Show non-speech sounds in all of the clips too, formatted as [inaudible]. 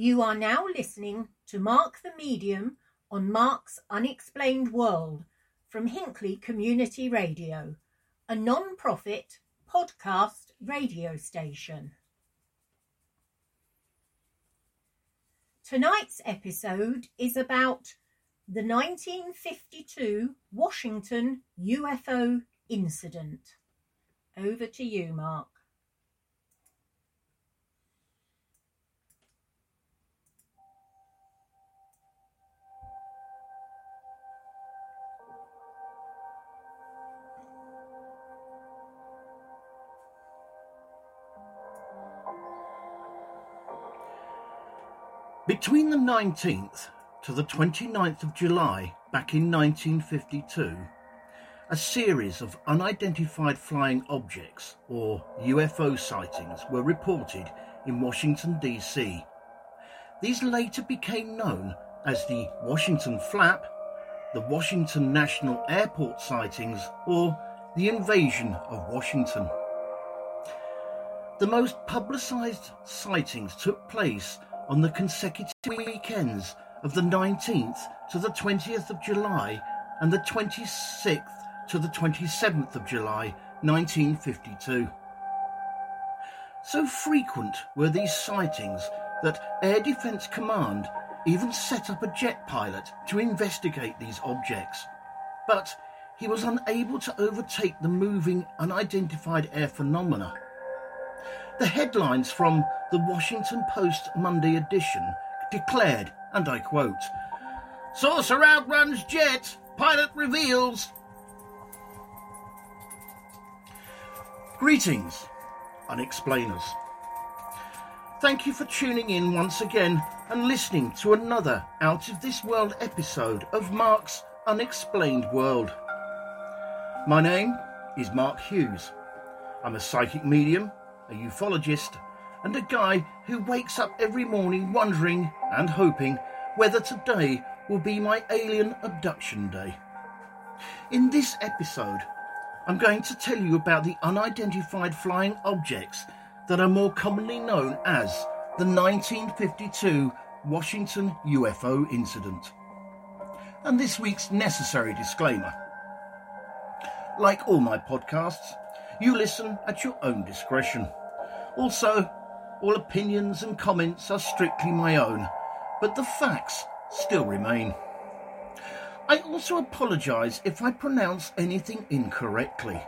You are now listening to Mark the Medium on Mark's Unexplained World from Hinckley Community Radio, a non profit podcast radio station. Tonight's episode is about the 1952 Washington UFO incident. Over to you, Mark. Between the 19th to the 29th of July back in 1952, a series of unidentified flying objects, or UFO sightings, were reported in Washington, D.C. These later became known as the Washington Flap, the Washington National Airport sightings, or the invasion of Washington. The most publicised sightings took place on the consecutive weekends of the 19th to the 20th of July and the 26th to the 27th of July 1952. So frequent were these sightings that Air Defence Command even set up a jet pilot to investigate these objects. But he was unable to overtake the moving unidentified air phenomena the headlines from the Washington Post Monday edition declared, and I quote, Saucer outruns jet, pilot reveals. Greetings, unexplainers. Thank you for tuning in once again and listening to another out of this world episode of Mark's Unexplained World. My name is Mark Hughes. I'm a psychic medium a ufologist, and a guy who wakes up every morning wondering and hoping whether today will be my alien abduction day. In this episode, I'm going to tell you about the unidentified flying objects that are more commonly known as the 1952 Washington UFO incident. And this week's necessary disclaimer. Like all my podcasts, you listen at your own discretion. Also, all opinions and comments are strictly my own, but the facts still remain. I also apologise if I pronounce anything incorrectly.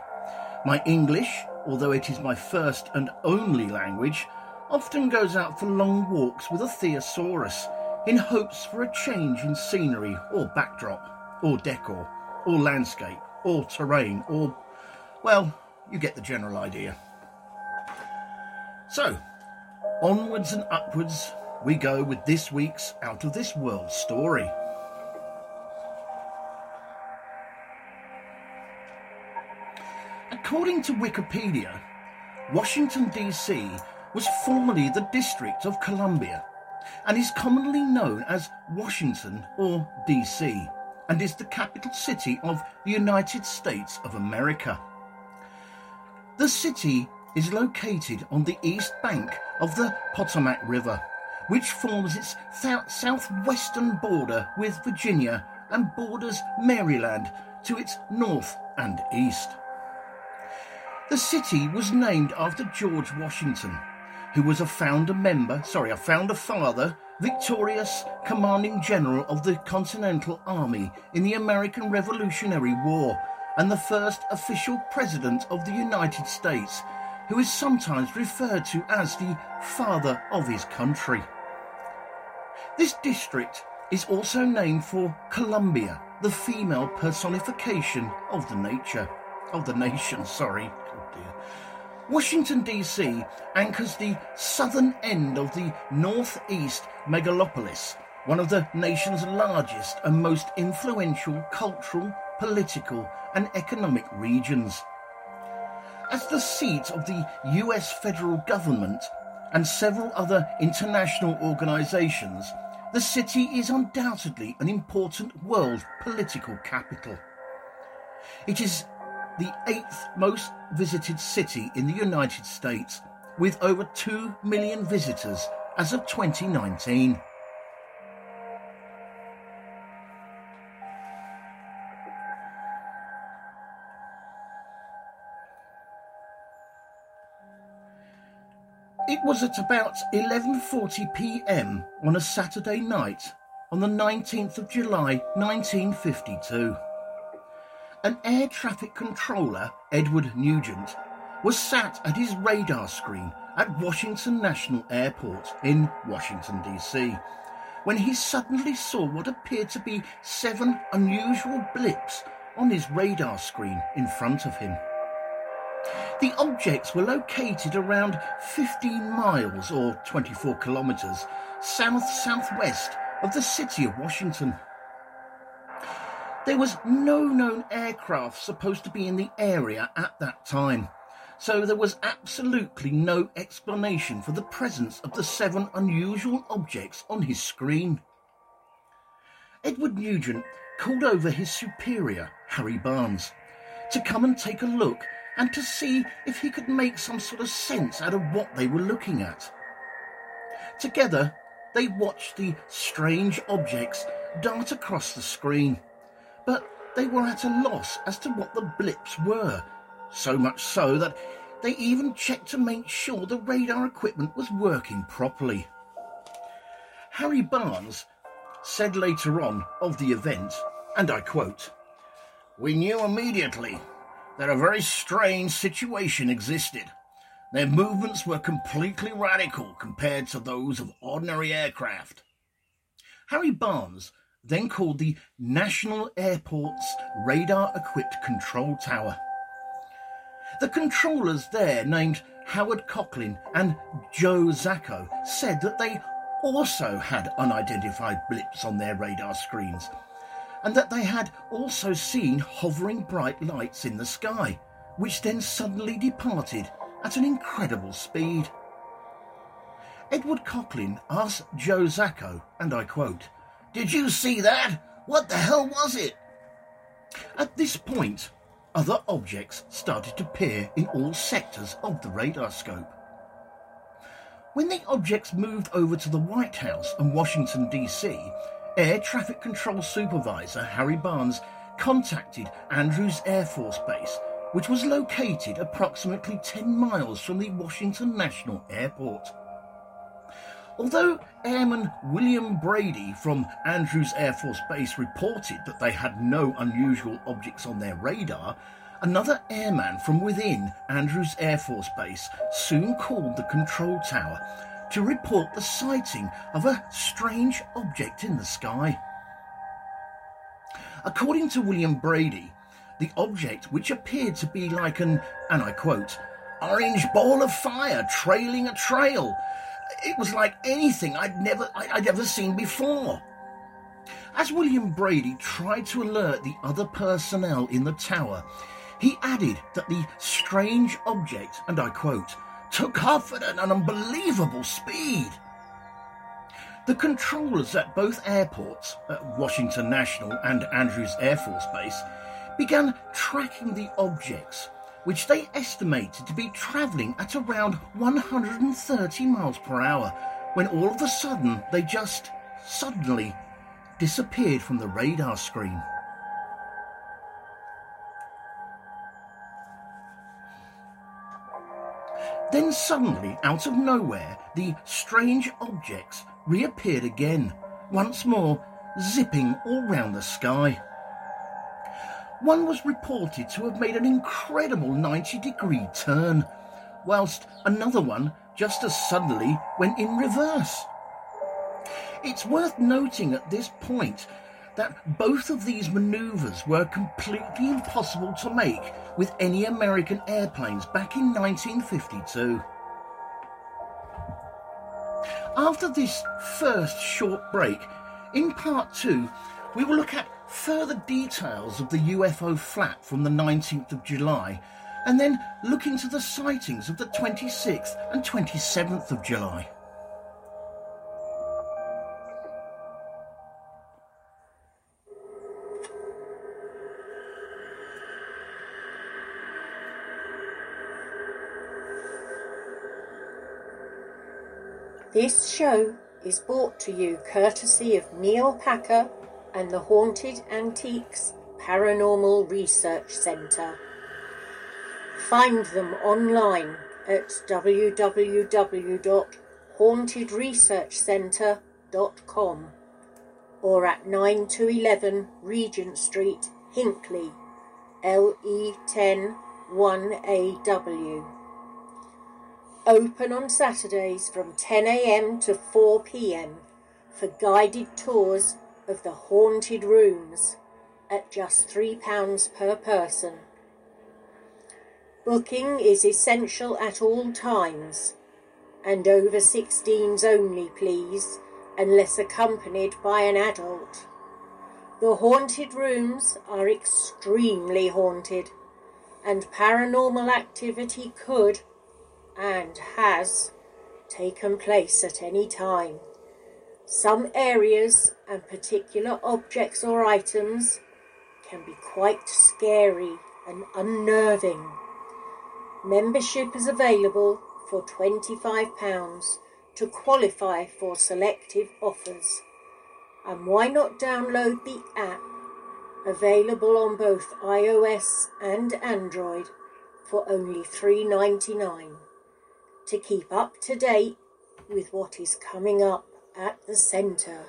My English, although it is my first and only language, often goes out for long walks with a thesaurus in hopes for a change in scenery or backdrop, or decor, or landscape, or terrain, or, well, you get the general idea. So, onwards and upwards we go with this week's Out of This World story. According to Wikipedia, Washington, D.C. was formerly the District of Columbia and is commonly known as Washington or D.C. and is the capital city of the United States of America. The city is located on the east bank of the Potomac River, which forms its th- southwestern border with Virginia and borders Maryland to its north and east. The city was named after George Washington, who was a founder member, sorry, a founder father, victorious commanding general of the Continental Army in the American Revolutionary War and the first official president of the United States, who is sometimes referred to as the father of his country. This district is also named for Columbia, the female personification of the nature of the nation, [laughs] sorry. Oh dear. Washington DC anchors the southern end of the northeast megalopolis, one of the nation's largest and most influential cultural, political, and economic regions. As the seat of the US federal government and several other international organisations, the city is undoubtedly an important world political capital. It is the eighth most visited city in the United States, with over 2 million visitors as of 2019. It was at about 11:40 p.m. on a Saturday night on the 19th of July 1952. An air traffic controller, Edward Nugent, was sat at his radar screen at Washington National Airport in Washington, D.C., when he suddenly saw what appeared to be seven unusual blips on his radar screen in front of him. The objects were located around 15 miles or 24 kilometres south southwest of the city of Washington. There was no known aircraft supposed to be in the area at that time, so there was absolutely no explanation for the presence of the seven unusual objects on his screen. Edward Nugent called over his superior, Harry Barnes, to come and take a look and to see if he could make some sort of sense out of what they were looking at. Together, they watched the strange objects dart across the screen, but they were at a loss as to what the blips were, so much so that they even checked to make sure the radar equipment was working properly. Harry Barnes said later on of the event, and I quote, We knew immediately that a very strange situation existed. Their movements were completely radical compared to those of ordinary aircraft. Harry Barnes then called the National Airport's radar equipped control tower. The controllers there, named Howard Cochrane and Joe Zacko, said that they also had unidentified blips on their radar screens and that they had also seen hovering bright lights in the sky, which then suddenly departed at an incredible speed. Edward Cochrane asked Joe Zacko, and I quote, Did you see that? What the hell was it? At this point, other objects started to appear in all sectors of the radar scope. When the objects moved over to the White House and Washington, D.C., Air Traffic Control Supervisor Harry Barnes contacted Andrews Air Force Base, which was located approximately 10 miles from the Washington National Airport. Although Airman William Brady from Andrews Air Force Base reported that they had no unusual objects on their radar, another airman from within Andrews Air Force Base soon called the control tower to report the sighting of a strange object in the sky. According to William Brady, the object, which appeared to be like an, and I quote, orange ball of fire trailing a trail, it was like anything I'd never, I'd ever seen before. As William Brady tried to alert the other personnel in the tower, he added that the strange object, and I quote, took off at an unbelievable speed. The controllers at both airports, at Washington National and Andrews Air Force Base, began tracking the objects, which they estimated to be travelling at around 130 miles per hour, when all of a sudden they just suddenly disappeared from the radar screen. Then suddenly, out of nowhere, the strange objects reappeared again, once more zipping all round the sky. One was reported to have made an incredible 90 degree turn, whilst another one just as suddenly went in reverse. It's worth noting at this point that both of these maneuvers were completely impossible to make with any American airplanes back in 1952. After this first short break, in part two, we will look at further details of the UFO flap from the 19th of July and then look into the sightings of the 26th and 27th of July. This show is brought to you courtesy of Neil Packer and the Haunted Antiques Paranormal Research Centre. Find them online at www.hauntedresearchcentre.com or at 9 to 11 Regent Street, Hinckley, LE10 1AW. Open on Saturdays from 10am to 4pm for guided tours of the haunted rooms at just £3 per person. Booking is essential at all times and over 16s only please unless accompanied by an adult. The haunted rooms are extremely haunted and paranormal activity could and has taken place at any time. Some areas and particular objects or items can be quite scary and unnerving. Membership is available for £25 to qualify for selective offers. And why not download the app available on both iOS and Android for only $3.99 to keep up to date with what is coming up at the centre.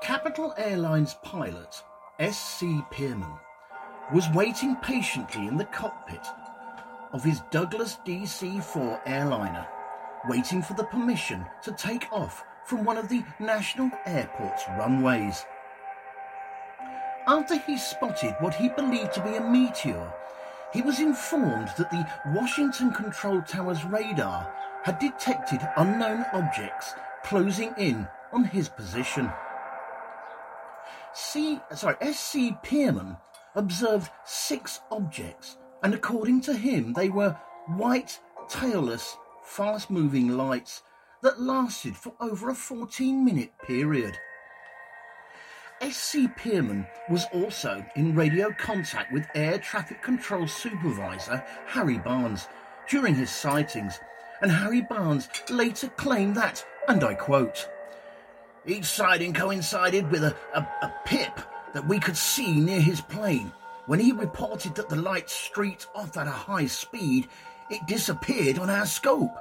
Capital Airlines pilot S.C. Pierman was waiting patiently in the cockpit of his Douglas DC 4 airliner, waiting for the permission to take off from one of the national airport's runways. After he spotted what he believed to be a meteor, he was informed that the Washington Control Tower's radar had detected unknown objects closing in on his position. C, sorry, S.C. Pierman observed six objects, and according to him, they were white, tailless, fast moving lights that lasted for over a 14 minute period. S.C. Pierman was also in radio contact with Air Traffic Control Supervisor Harry Barnes during his sightings, and Harry Barnes later claimed that, and I quote, each sighting coincided with a, a, a pip that we could see near his plane. When he reported that the light streaked off at a high speed, it disappeared on our scope.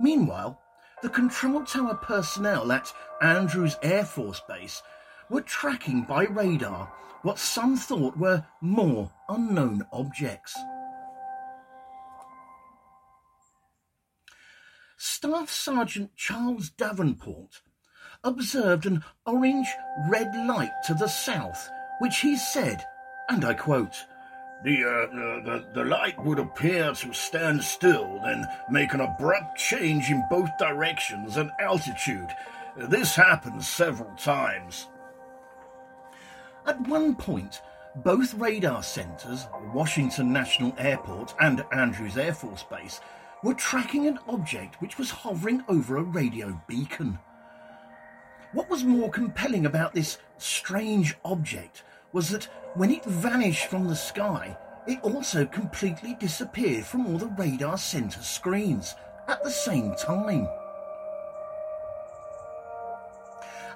Meanwhile, the control tower personnel at Andrews Air Force Base were tracking by radar what some thought were more unknown objects. Staff Sergeant Charles Davenport observed an orange red light to the south, which he said, and I quote, the, uh, the, the light would appear to stand still, then make an abrupt change in both directions and altitude. This happens several times. At one point, both radar centers, Washington National Airport and Andrews Air Force Base, were tracking an object which was hovering over a radio beacon. What was more compelling about this strange object was that when it vanished from the sky, it also completely disappeared from all the radar center screens at the same time.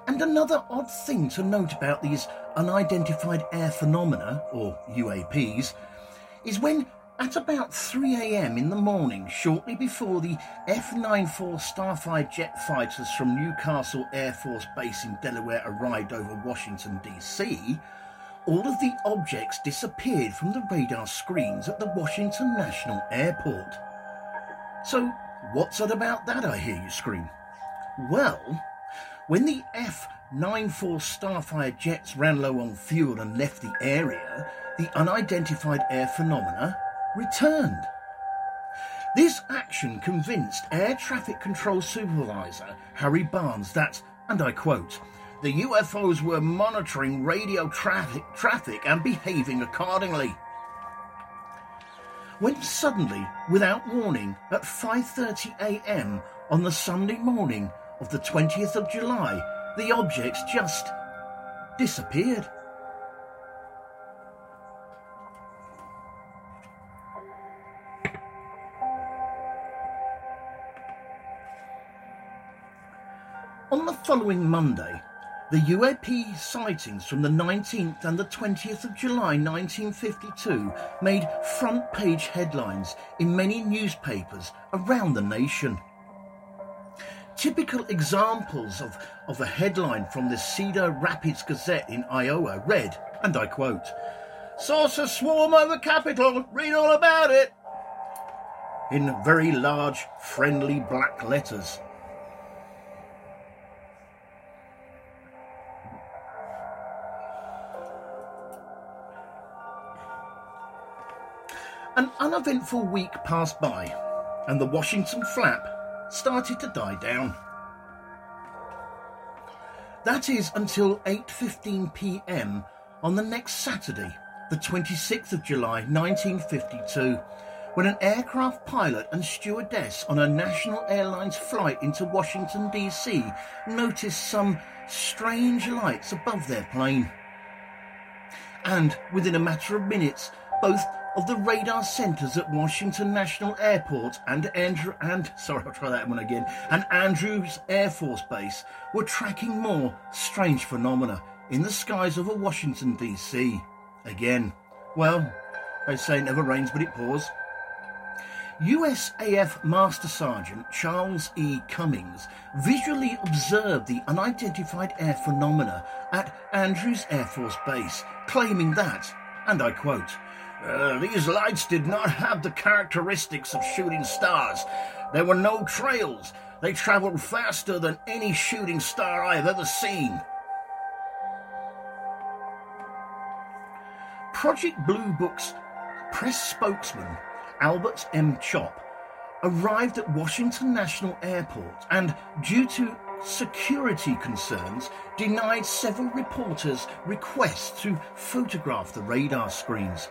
And another odd thing to note about these unidentified air phenomena, or UAPs, is when at about 3 a.m. in the morning, shortly before the F 94 Starfire jet fighters from New Castle Air Force Base in Delaware arrived over Washington, D.C., all of the objects disappeared from the radar screens at the Washington National Airport. So, what's it about that, I hear you scream? Well, when the F 94 Starfire jets ran low on fuel and left the area, the unidentified air phenomena returned. This action convinced Air Traffic Control Supervisor Harry Barnes that, and I quote, the UFOs were monitoring radio traffic, traffic and behaving accordingly. When suddenly, without warning, at 5:30 a.m., on the Sunday morning of the 20th of July, the objects just disappeared. On the following Monday, the UAP sightings from the 19th and the 20th of July 1952 made front page headlines in many newspapers around the nation. Typical examples of, of a headline from the Cedar Rapids Gazette in Iowa read, and I quote, Saucer swarm over Capitol, read all about it, in very large, friendly black letters. An uneventful week passed by, and the Washington flap started to die down. That is until 8:15 p.m. on the next Saturday, the 26th of July 1952, when an aircraft pilot and stewardess on a national airlines flight into Washington D.C. noticed some strange lights above their plane. And within a matter of minutes, both of the radar centers at Washington National Airport and Andrew and [laughs] sorry, I'll try that one again. And Andrews Air Force Base were tracking more strange phenomena in the skies over Washington D.C. Again, well, they say it never rains but it pours. USAF Master Sergeant Charles E. Cummings visually observed the unidentified air phenomena at Andrews Air Force Base, claiming that, and I quote, uh, these lights did not have the characteristics of shooting stars. There were no trails. They traveled faster than any shooting star I have ever seen. Project Blue Book's press spokesman, Albert M. Chop, arrived at Washington National Airport and, due to security concerns, denied several reporters' requests to photograph the radar screens.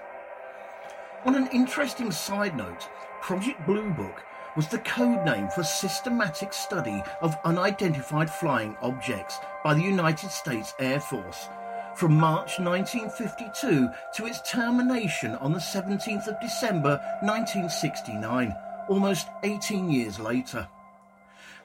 On an interesting side note, Project Blue Book was the code name for systematic study of unidentified flying objects by the United States Air Force from March 1952 to its termination on the 17th of December 1969, almost 18 years later.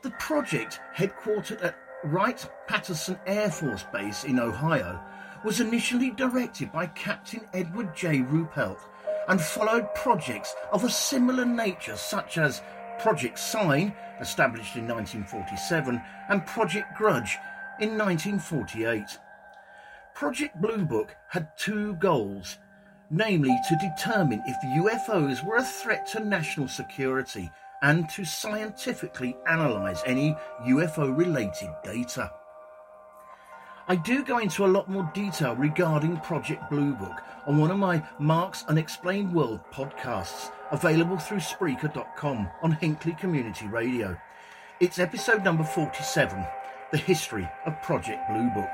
The project, headquartered at Wright Patterson Air Force Base in Ohio, was initially directed by Captain Edward J. Ruppelt and followed projects of a similar nature, such as Project Sign, established in 1947, and Project Grudge in 1948. Project Blue Book had two goals, namely to determine if UFOs were a threat to national security and to scientifically analyse any UFO related data. I do go into a lot more detail regarding Project Blue Book on one of my Mark's Unexplained World podcasts, available through Spreaker.com on Hinckley Community Radio. It's episode number 47 The History of Project Blue Book.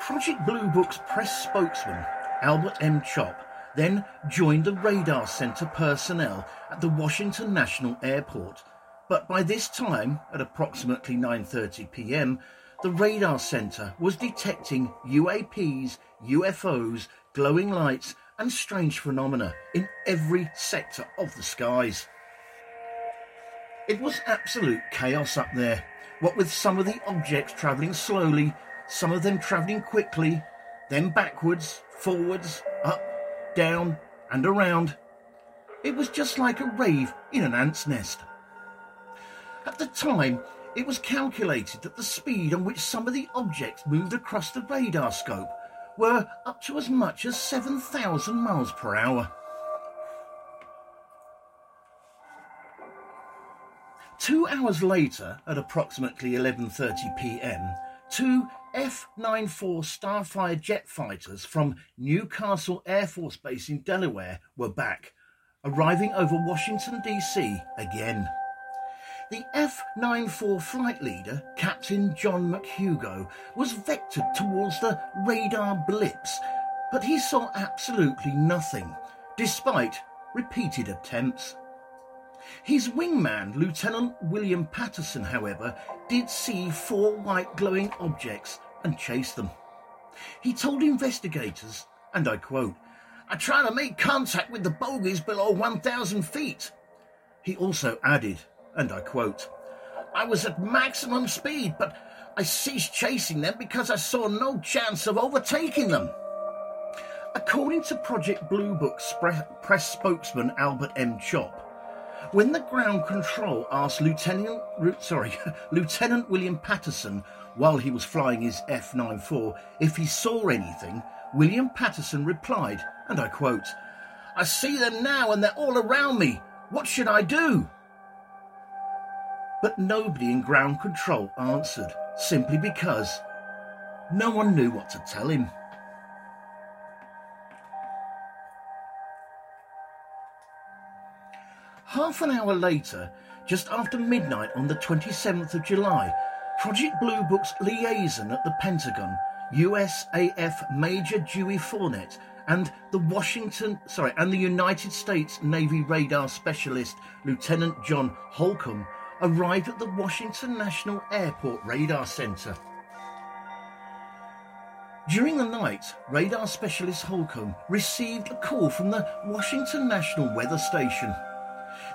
Project Blue Book's press spokesman, Albert M. Chop, then joined the radar center personnel at the Washington National Airport. But by this time, at approximately 9:30 p.m., the radar center was detecting UAPs, UFOs, glowing lights, and strange phenomena in every sector of the skies. It was absolute chaos up there, what with some of the objects travelling slowly, some of them travelling quickly, then backwards, forwards, up, down, and around. It was just like a rave in an ant's nest. At the time, it was calculated that the speed on which some of the objects moved across the radar scope were up to as much as 7,000 miles per hour. Two hours later, at approximately 11:30 p.m., two F-94 Starfire jet fighters from New Castle Air Force Base in Delaware were back, arriving over Washington, D.C. again. The F-94 flight leader, Captain John McHugo, was vectored towards the radar blips, but he saw absolutely nothing, despite repeated attempts. His wingman, Lieutenant William Patterson, however, did see four white glowing objects and chased them. He told investigators, and I quote, I try to make contact with the bogies below 1,000 feet. He also added, and I quote, I was at maximum speed, but I ceased chasing them because I saw no chance of overtaking them. According to Project Blue Book press spokesman Albert M. Chop, when the ground control asked Lieutenant, sorry, [laughs] Lieutenant William Patterson while he was flying his F-94 if he saw anything, William Patterson replied, and I quote, I see them now and they're all around me. What should I do? But nobody in ground control answered, simply because no one knew what to tell him. Half an hour later, just after midnight on the 27th of July, Project Blue Book's liaison at the Pentagon, USAF Major Dewey Fournette, and the Washington, sorry, and the United States Navy radar specialist Lieutenant John Holcomb arrived at the Washington National Airport Radar Center. During the night, radar specialist Holcomb received a call from the Washington National Weather Station.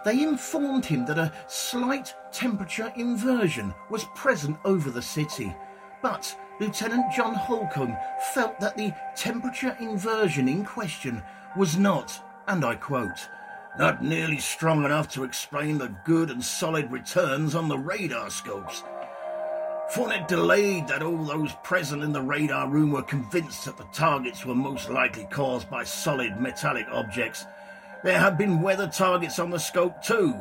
They informed him that a slight temperature inversion was present over the city, but Lieutenant John Holcomb felt that the temperature inversion in question was not, and I quote, not nearly strong enough to explain the good and solid returns on the radar scopes. Fournette delayed that all those present in the radar room were convinced that the targets were most likely caused by solid metallic objects there had been weather targets on the scope too,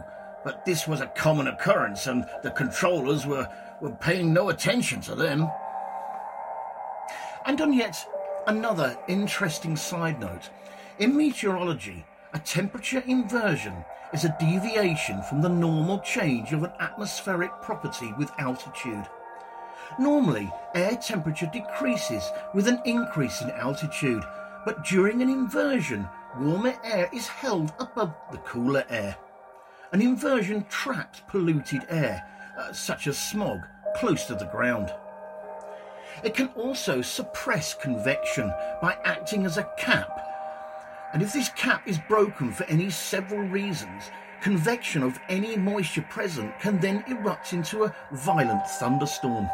but this was a common occurrence and the controllers were, were paying no attention to them. And on yet another interesting side note, in meteorology, a temperature inversion is a deviation from the normal change of an atmospheric property with altitude. Normally, air temperature decreases with an increase in altitude, but during an inversion, warmer air is held above the cooler air. An inversion traps polluted air, uh, such as smog, close to the ground. It can also suppress convection by acting as a cap. And if this cap is broken for any several reasons, convection of any moisture present can then erupt into a violent thunderstorm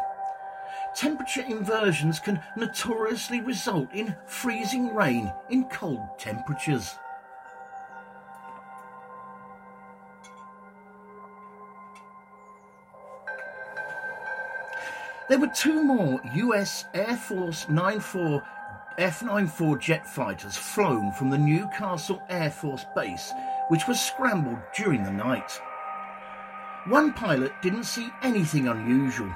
temperature inversions can notoriously result in freezing rain in cold temperatures. There were two more US Air Force 94 F-94 jet fighters flown from the New Castle Air Force Base, which was scrambled during the night. One pilot didn't see anything unusual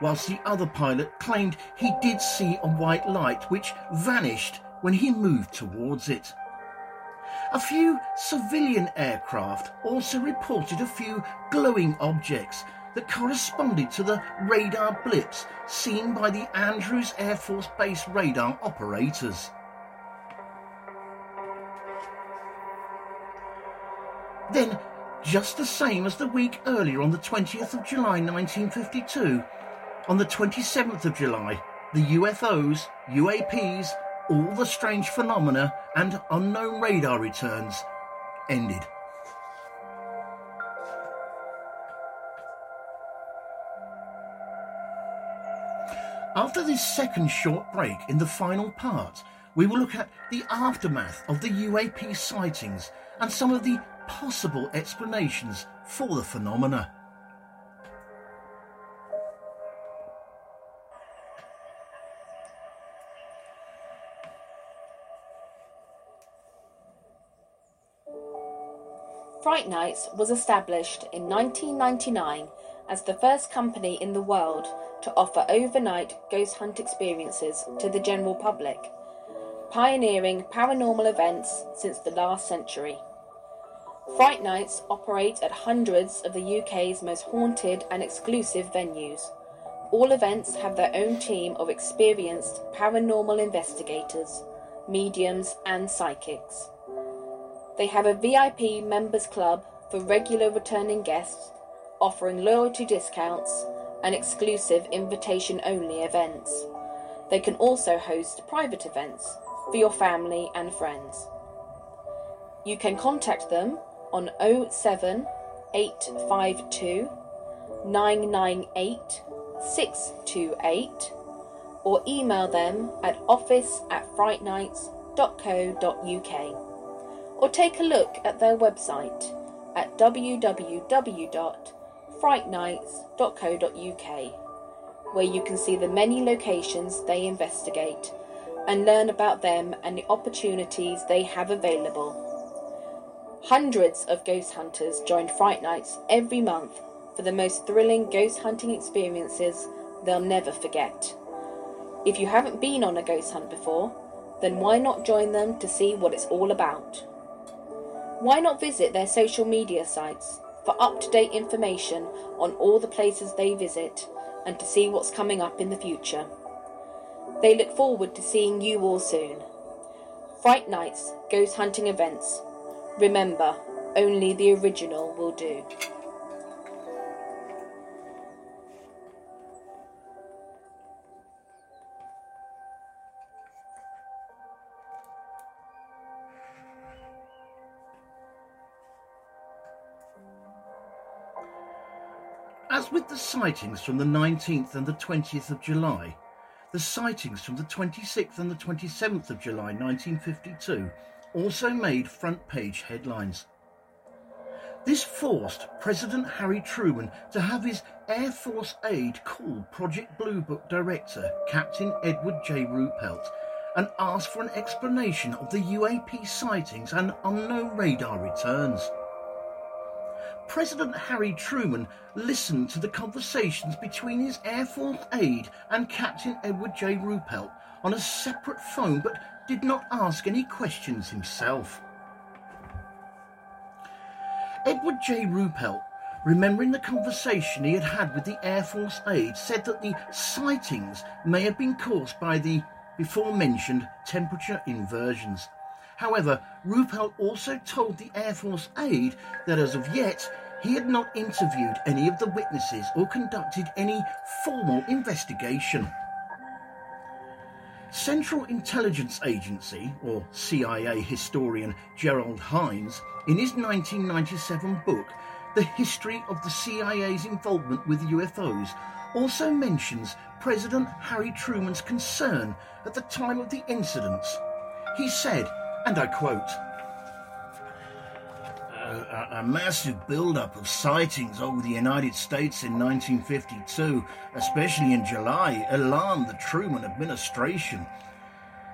whilst the other pilot claimed he did see a white light which vanished when he moved towards it. A few civilian aircraft also reported a few glowing objects that corresponded to the radar blips seen by the Andrews Air Force Base radar operators. Then, just the same as the week earlier on the 20th of July 1952, on the 27th of July, the UFOs, UAPs, all the strange phenomena, and unknown radar returns ended. After this second short break in the final part, we will look at the aftermath of the UAP sightings and some of the possible explanations for the phenomena. Fright Nights was established in 1999 as the first company in the world to offer overnight ghost hunt experiences to the general public, pioneering paranormal events since the last century. Fright Nights operate at hundreds of the UK's most haunted and exclusive venues. All events have their own team of experienced paranormal investigators, mediums, and psychics. They have a VIP members club for regular returning guests, offering loyalty discounts and exclusive invitation only events. They can also host private events for your family and friends. You can contact them on 07 852 998 628 or email them at office at frightnights.co.uk or take a look at their website at www.frightnights.co.uk where you can see the many locations they investigate and learn about them and the opportunities they have available. Hundreds of ghost hunters join Fright Nights every month for the most thrilling ghost hunting experiences they'll never forget. If you haven't been on a ghost hunt before, then why not join them to see what it's all about? Why not visit their social media sites for up to date information on all the places they visit and to see what's coming up in the future? They look forward to seeing you all soon. Fright Nights Ghost Hunting Events. Remember, only the original will do. As with the sightings from the 19th and the 20th of July, the sightings from the 26th and the 27th of July 1952 also made front page headlines. This forced President Harry Truman to have his Air Force aide call Project Blue Book director Captain Edward J. Ruppelt and ask for an explanation of the UAP sightings and unknown radar returns. President Harry Truman listened to the conversations between his Air Force aide and Captain Edward J. Ruppelt on a separate phone but did not ask any questions himself. Edward J. Ruppelt, remembering the conversation he had had with the Air Force aide, said that the sightings may have been caused by the before mentioned temperature inversions. However, Ruppelt also told the Air Force aide that as of yet he had not interviewed any of the witnesses or conducted any formal investigation. Central Intelligence Agency, or CIA historian Gerald Haines, in his 1997 book, The History of the CIA's Involvement with UFOs, also mentions President Harry Truman's concern at the time of the incidents. He said, and I quote, a, a, massive build-up of sightings over the United States in 1952, especially in July, alarmed the Truman administration.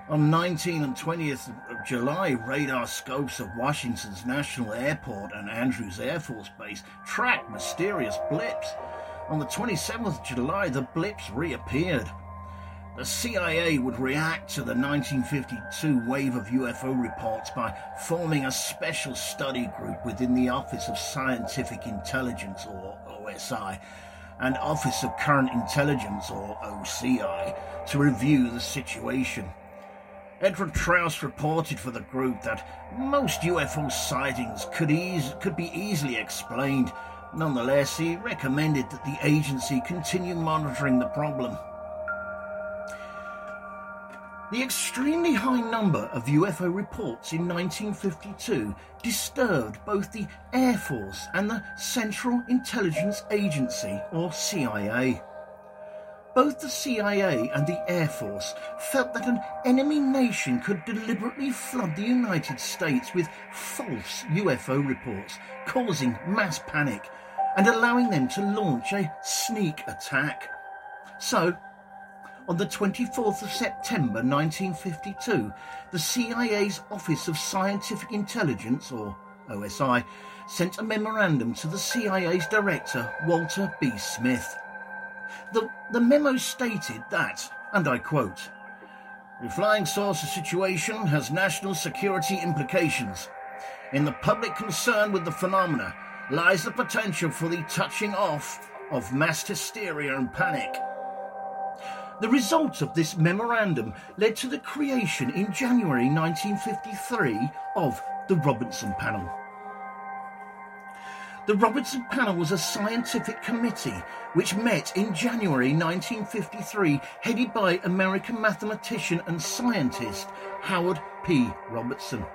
On 19 and 20th of July, radar scopes of Washington's National Airport and Andrews Air Force Base tracked mysterious blips. On the 27th of July, the blips reappeared. The CIA would react to the 1952 wave of UFO reports by forming a special study group within the Office of Scientific Intelligence, or OSI, and Office of Current Intelligence, or OCI, to review the situation. Edward Traust reported for the group that most UFO sightings could, eas- could be easily explained. Nonetheless, he recommended that the agency continue monitoring the problem. The extremely high number of UFO reports in 1952 disturbed both the Air Force and the Central Intelligence Agency, or CIA. Both the CIA and the Air Force felt that an enemy nation could deliberately flood the United States with false UFO reports, causing mass panic and allowing them to launch a sneak attack. So, on the 24th of September 1952, the CIA's Office of Scientific Intelligence, or OSI, sent a memorandum to the CIA's director, Walter B. Smith. The, the memo stated that, and I quote, the flying saucer situation has national security implications. In the public concern with the phenomena lies the potential for the touching off of mass hysteria and panic. The result of this memorandum led to the creation in January 1953 of the Robertson Panel. The Robertson Panel was a scientific committee which met in January 1953, headed by American mathematician and scientist Howard P. Robertson.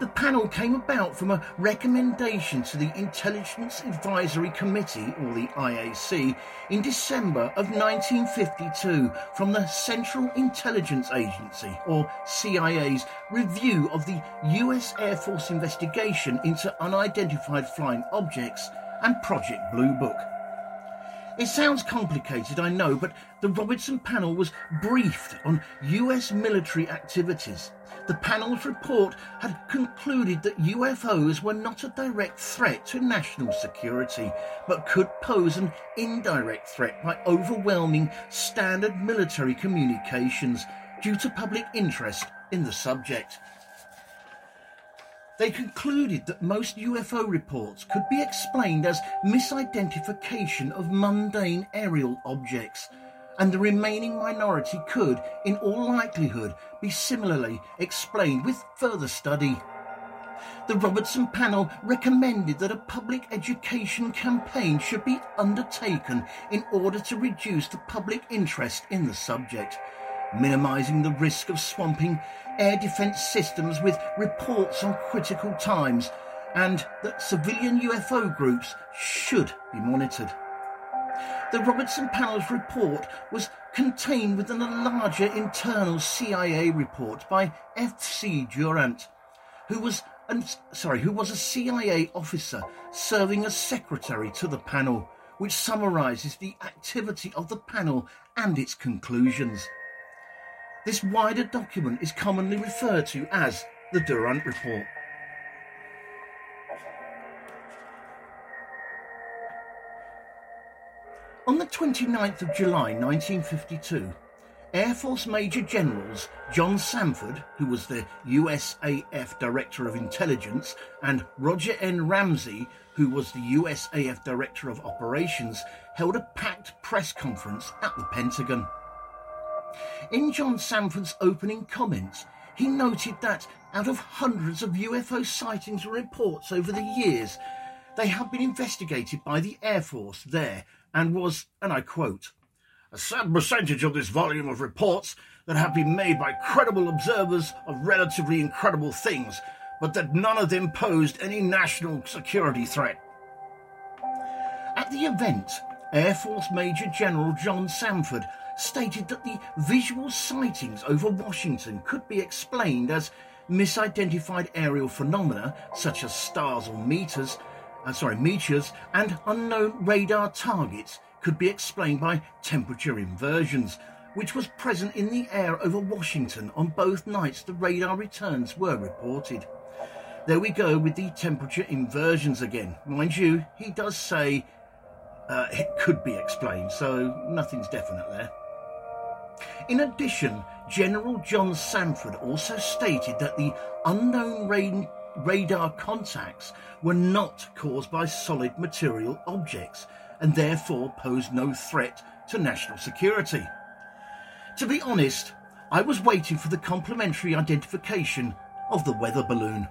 The panel came about from a recommendation to the Intelligence Advisory Committee, or the IAC, in December of 1952 from the Central Intelligence Agency, or CIA's, review of the US Air Force investigation into unidentified flying objects and Project Blue Book. It sounds complicated, I know, but the Robertson panel was briefed on US military activities. The panel's report had concluded that UFOs were not a direct threat to national security, but could pose an indirect threat by overwhelming standard military communications due to public interest in the subject. They concluded that most UFO reports could be explained as misidentification of mundane aerial objects, and the remaining minority could, in all likelihood, be similarly explained with further study. The Robertson panel recommended that a public education campaign should be undertaken in order to reduce the public interest in the subject minimising the risk of swamping air defence systems with reports on critical times, and that civilian UFO groups should be monitored. The Robertson Panel's report was contained within a larger internal CIA report by F.C. Durant, who was sorry, who was a CIA officer serving as secretary to the panel, which summarises the activity of the panel and its conclusions. This wider document is commonly referred to as the Durant Report. On the 29th of July 1952, Air Force Major Generals John Samford, who was the USAF Director of Intelligence, and Roger N. Ramsey, who was the USAF Director of Operations, held a packed press conference at the Pentagon. In John Samford's opening comments, he noted that out of hundreds of UFO sightings and reports over the years, they have been investigated by the Air Force there and was, and I quote, a sad percentage of this volume of reports that have been made by credible observers of relatively incredible things, but that none of them posed any national security threat. At the event, Air Force Major General John Samford stated that the visual sightings over Washington could be explained as misidentified aerial phenomena such as stars or meters, uh, sorry, meteors, and unknown radar targets could be explained by temperature inversions, which was present in the air over Washington on both nights the radar returns were reported. There we go with the temperature inversions again. Mind you, he does say uh, it could be explained, so nothing's definite there. In addition, General John Samford also stated that the unknown rain, radar contacts were not caused by solid material objects and therefore posed no threat to national security. To be honest, I was waiting for the complimentary identification of the weather balloon.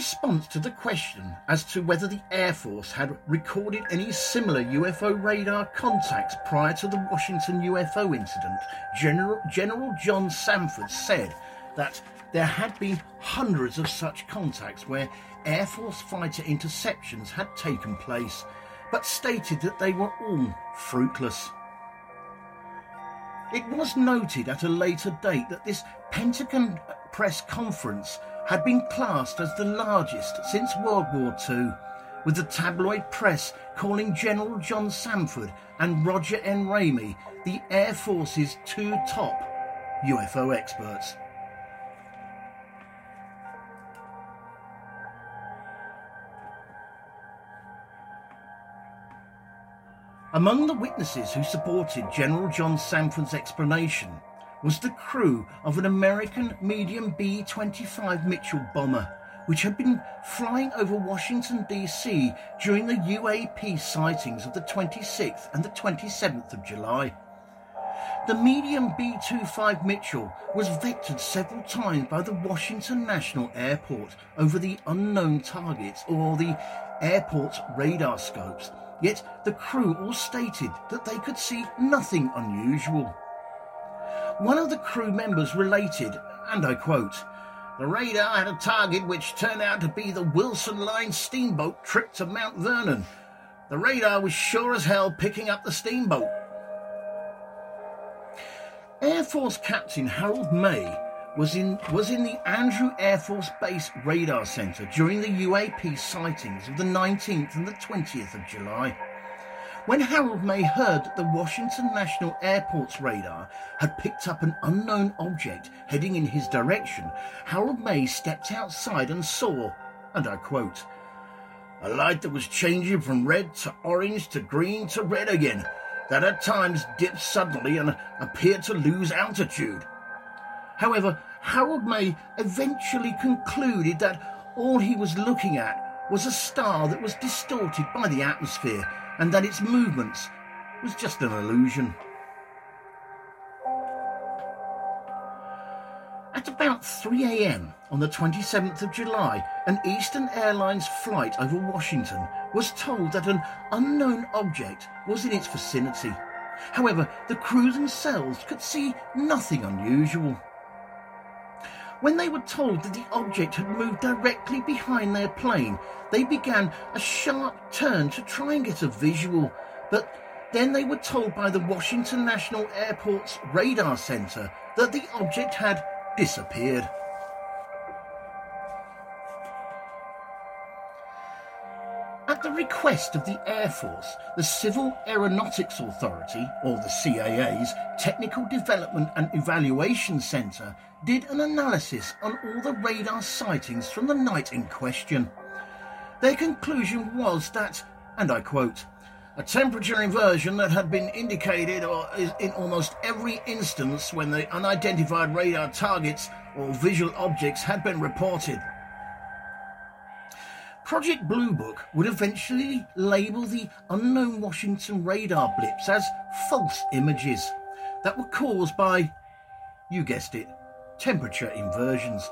Response to the question as to whether the Air Force had recorded any similar UFO radar contacts prior to the Washington UFO incident, General, General John Samford said that there had been hundreds of such contacts where Air Force fighter interceptions had taken place, but stated that they were all fruitless. It was noted at a later date that this Pentagon press conference had been classed as the largest since World War II, with the tabloid press calling General John Samford and Roger N. Ramey the Air Force's two top UFO experts. Among the witnesses who supported General John Samford's explanation was the crew of an American medium B 25 Mitchell bomber, which had been flying over Washington, D.C. during the UAP sightings of the 26th and the 27th of July. The medium B 25 Mitchell was vectored several times by the Washington National Airport over the unknown targets or the airport's radar scopes, yet the crew all stated that they could see nothing unusual. One of the crew members related, and I quote, the radar had a target which turned out to be the Wilson Line steamboat trip to Mount Vernon. The radar was sure as hell picking up the steamboat. Air Force Captain Harold May was in, was in the Andrews Air Force Base Radar Center during the UAP sightings of the 19th and the 20th of July. When Harold May heard that the Washington National Airport's radar had picked up an unknown object heading in his direction, Harold May stepped outside and saw, and I quote, a light that was changing from red to orange to green to red again, that at times dipped suddenly and appeared to lose altitude. However, Harold May eventually concluded that all he was looking at was a star that was distorted by the atmosphere and that its movements was just an illusion. At about 3 a.m. on the 27th of July, an Eastern Airlines flight over Washington was told that an unknown object was in its vicinity. However, the crew themselves could see nothing unusual. When they were told that the object had moved directly behind their plane, they began a sharp turn to try and get a visual, but then they were told by the Washington National Airport's radar center that the object had disappeared. Request of the Air Force, the Civil Aeronautics Authority, or the CAA's Technical Development and Evaluation Center, did an analysis on all the radar sightings from the night in question. Their conclusion was that, and I quote, a temperature inversion that had been indicated or is in almost every instance when the unidentified radar targets or visual objects had been reported. Project Blue Book would eventually label the unknown Washington radar blips as false images that were caused by, you guessed it, temperature inversions,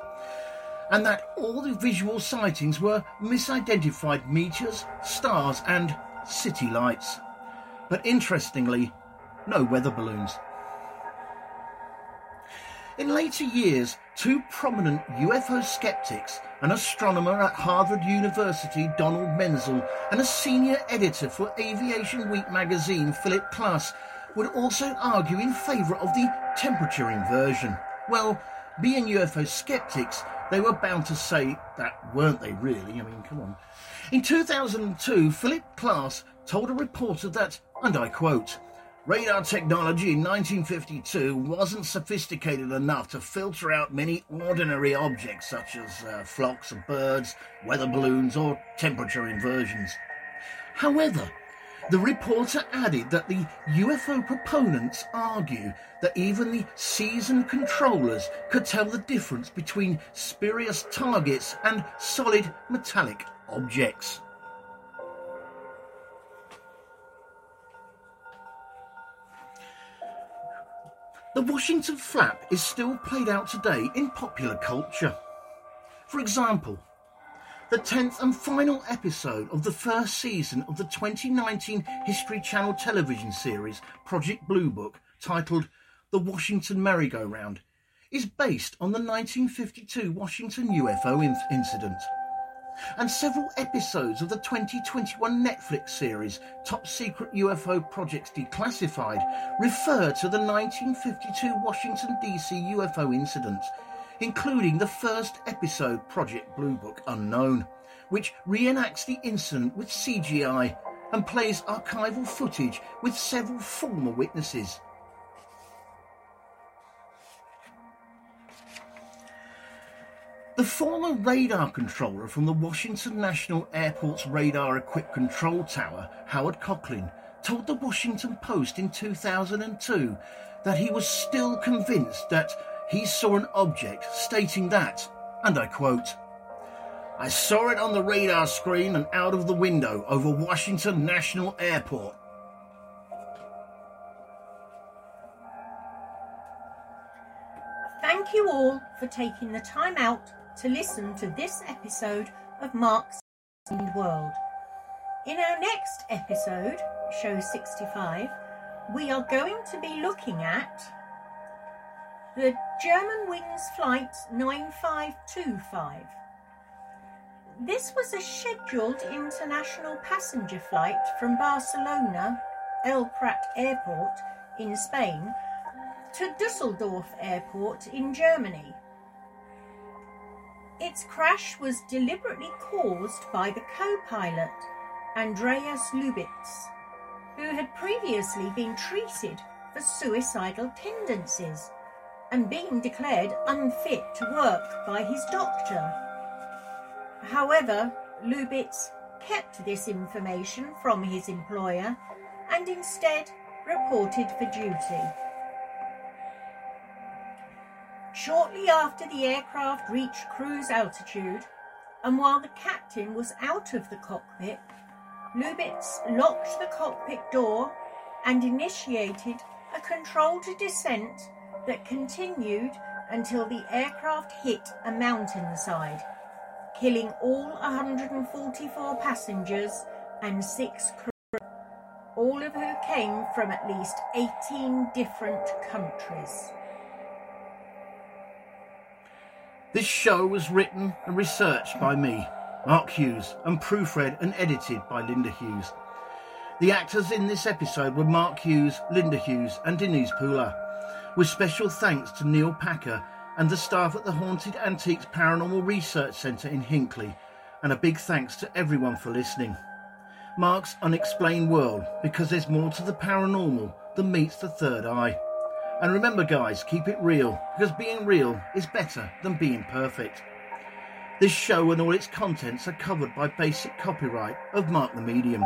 and that all the visual sightings were misidentified meteors, stars, and city lights. But interestingly, no weather balloons. In later years, two prominent UFO skeptics, an astronomer at Harvard University, Donald Menzel, and a senior editor for Aviation Week magazine, Philip Klass, would also argue in favour of the temperature inversion. Well, being UFO skeptics, they were bound to say that, weren't they really? I mean, come on. In 2002, Philip Klass told a reporter that, and I quote, Radar technology in 1952 wasn't sophisticated enough to filter out many ordinary objects such as uh, flocks of birds, weather balloons, or temperature inversions. However, the reporter added that the UFO proponents argue that even the seasoned controllers could tell the difference between spurious targets and solid metallic objects. The Washington flap is still played out today in popular culture. For example, the 10th and final episode of the first season of the 2019 History Channel television series Project Blue Book, titled The Washington Merry-Go-Round, is based on the 1952 Washington UFO incident and several episodes of the 2021 Netflix series Top Secret UFO Projects Declassified refer to the 1952 Washington DC UFO incident, including the first episode Project Blue Book Unknown, which reenacts the incident with CGI and plays archival footage with several former witnesses. The former radar controller from the Washington National Airport's radar equipped control tower, Howard Cocklin, told the Washington Post in 2002 that he was still convinced that he saw an object, stating that, and I quote, I saw it on the radar screen and out of the window over Washington National Airport. Thank you all for taking the time out to listen to this episode of Mark's World. In our next episode, show 65, we are going to be looking at the Germanwings Flight 9525. This was a scheduled international passenger flight from Barcelona El Prat Airport in Spain to Dusseldorf Airport in Germany. Its crash was deliberately caused by the co-pilot Andreas Lubitz, who had previously been treated for suicidal tendencies and being declared unfit to work by his doctor. However, Lubitz kept this information from his employer and instead reported for duty. Shortly after the aircraft reached cruise altitude, and while the captain was out of the cockpit, Lubitz locked the cockpit door and initiated a controlled descent that continued until the aircraft hit a mountainside, killing all 144 passengers and six crew, all of who came from at least 18 different countries. This show was written and researched by me, Mark Hughes, and proofread and edited by Linda Hughes. The actors in this episode were Mark Hughes, Linda Hughes, and Denise Pula, with special thanks to Neil Packer and the staff at the Haunted Antiques Paranormal Research Centre in Hinckley, and a big thanks to everyone for listening. Mark's Unexplained World, because there's more to the paranormal than meets the third eye. And remember, guys, keep it real, because being real is better than being perfect. This show and all its contents are covered by basic copyright of Mark the Medium.